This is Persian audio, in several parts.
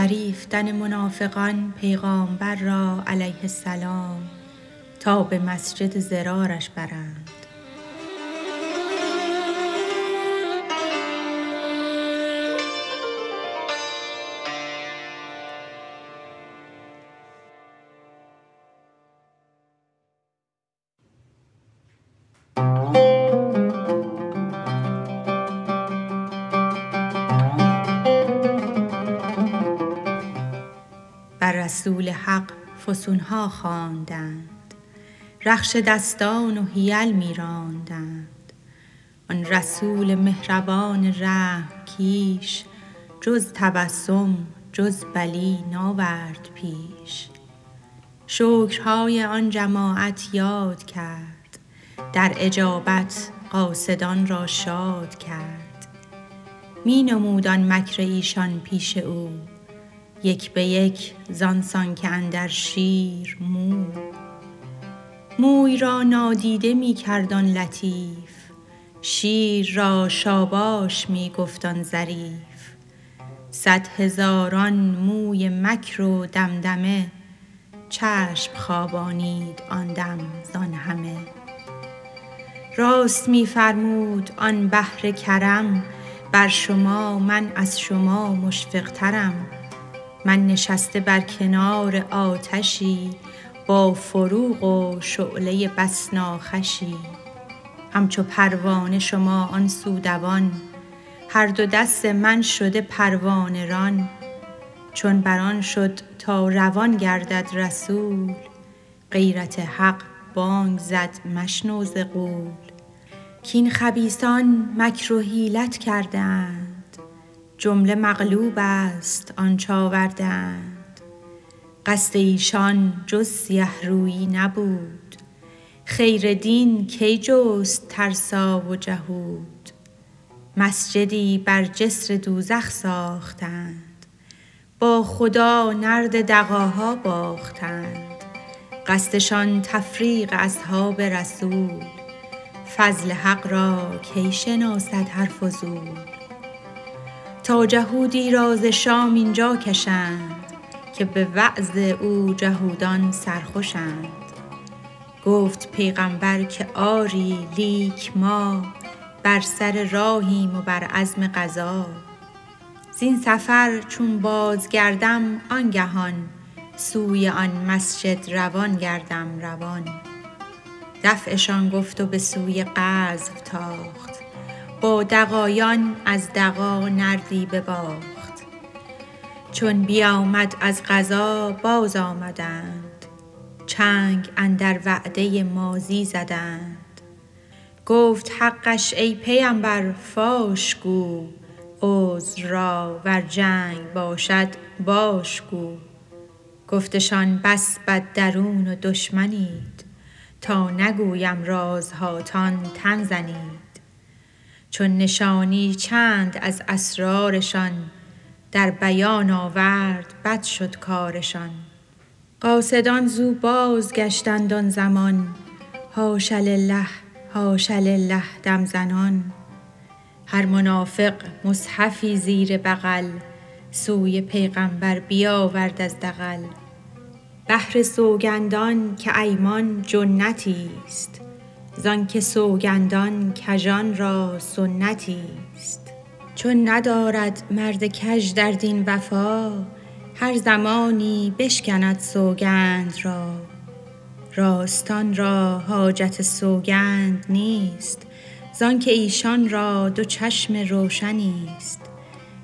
فریفتن منافقان پیغامبر را علیه السلام تا به مسجد ضرارش برند. بر رسول حق فسونها خواندند. رخش دستان و حیل می راندند آن رسول مهربان رحم کیش جز تبسم جز بلی ناورد پیش. شکرهای آن جماعت یاد کرد. در اجابت قاصدان را شاد کرد. می نمود آن مکر ایشان پیش او. یک به یک زان سان که اندر شیر مو. موی را نادیده می کرد آن لطیف شیر را شاباش می گفت آن ظریف. صد هزاران موی مکر و دمدمه چشم خوابانید آن دم زان همه. راست می فرمود آن بحر کرم بر شما من از شما مشفق ترم من نشسته بر کنار آتشی با فروغ و شعله بس ناخوشی همچو پروانه شما آن سو دوان هر دو دست من شده پروانه ران. چون بر آن شد تا روان گردد رسول غیرت حق بانگ زد مشنو ز غول کاین خبیثان مکر و حیلت کرده اند جمله مغلوب است آنچ آورده اند قصد ایشان جز سیه رویی نبود. خیر دین کی جست ترسا و جهود؟ مسجدی بر جسر دوزخ ساختند. با خدا نرد دغاها باختند. قصدشان تفریق اصحاب رسول. فضل حق را کی شناسد فضول تا جهودی را شام اینجا کشند که به وعظ او جهودان سرخوشند. گفت پیغامبر که آری لیک ما بر سر راهیم و بر عزم غزا زین سفر چون بازگردم آنگهان سوی آن مسجد روان گردم روان. دفعشان گفت و به سوی غزو تاخت. با دغایان از دغا نردی بباخت. چون بیامد از غزا باز آمدند. چنگ اندر وعده ماضی زدند. گفت حقش ای پیمبر فاش گو. عذر را ور جنگ باشد باش گو. گفتشان بس بد درون و دشمنید. تا نگویم رازهاتان تن زنید. چون نشانی چند از اسرارشان در بیان آورد بد شد کارشان. قاصدان زو بازگشتند آن زمان حاش لله حاش لله دم زنان. هر منافق مصحفی زیر بغل سوی پیغامبر بیاورد از دغل. بهر سوگندان که ایمان جنتیست زانک سوگندان کژان را سنتیست چون ندارد مرد کژ در دین وفا هر زمانی بشکند سوگند را. راستان را حاجت سوگند نیست زانک ایشان را دو چشم روشنیست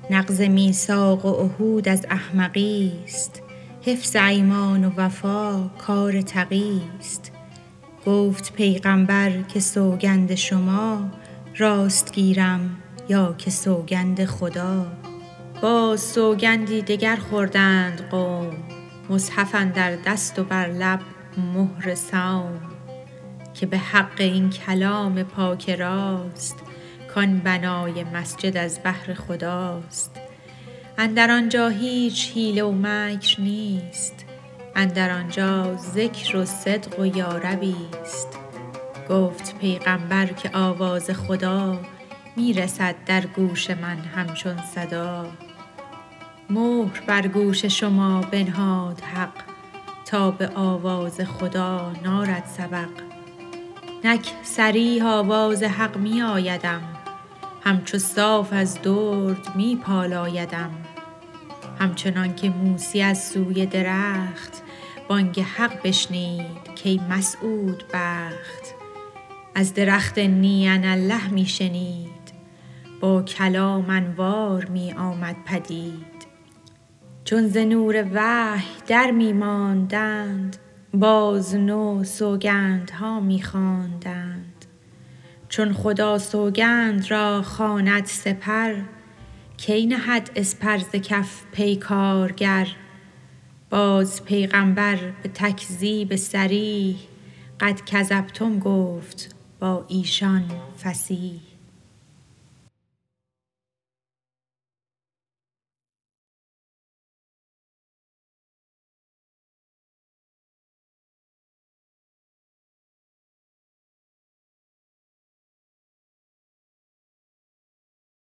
نقض میثاق و عهود از احمقیست حفظ ایمان و وفا کار تقیست گفت پیغامبر که سوگند شما راست گیرم یا که سوگند خدا. باز سوگندی دگر خوردند قوم مصحف اندر دست و بر لب مهر صوم که به حق این کلام پاک راست کان بنای مسجد از بهر خداست. اندر آنجا هیچ حیله و مکر نیست. اندر آنجا ذکر و صدق و یاربیست گفت پیغامبر که آواز خدا می رسد در گوش من همچون صدا. مهر بر گوش شما بنهاد حق تا به آواز خدا نارد سبق. نک صریح آواز حق می آیدم همچو صاف از درد می پالایدم همچنان که موسی از سوی درخت بانگ حق بشنید کای مسعود بخت. از درخت نی اناالله می شنید با کلام انوار می آمد پدید. چون ز نور وحی در می ماندند باز نو سوگندها می خواندند. چون خدا سوگند را خواند سپر کی نهد اسپر ز کف پیکارگر؟ باز پیغامبر به تکذیب صریح قد کذبتم گفت با ایشان فصیح.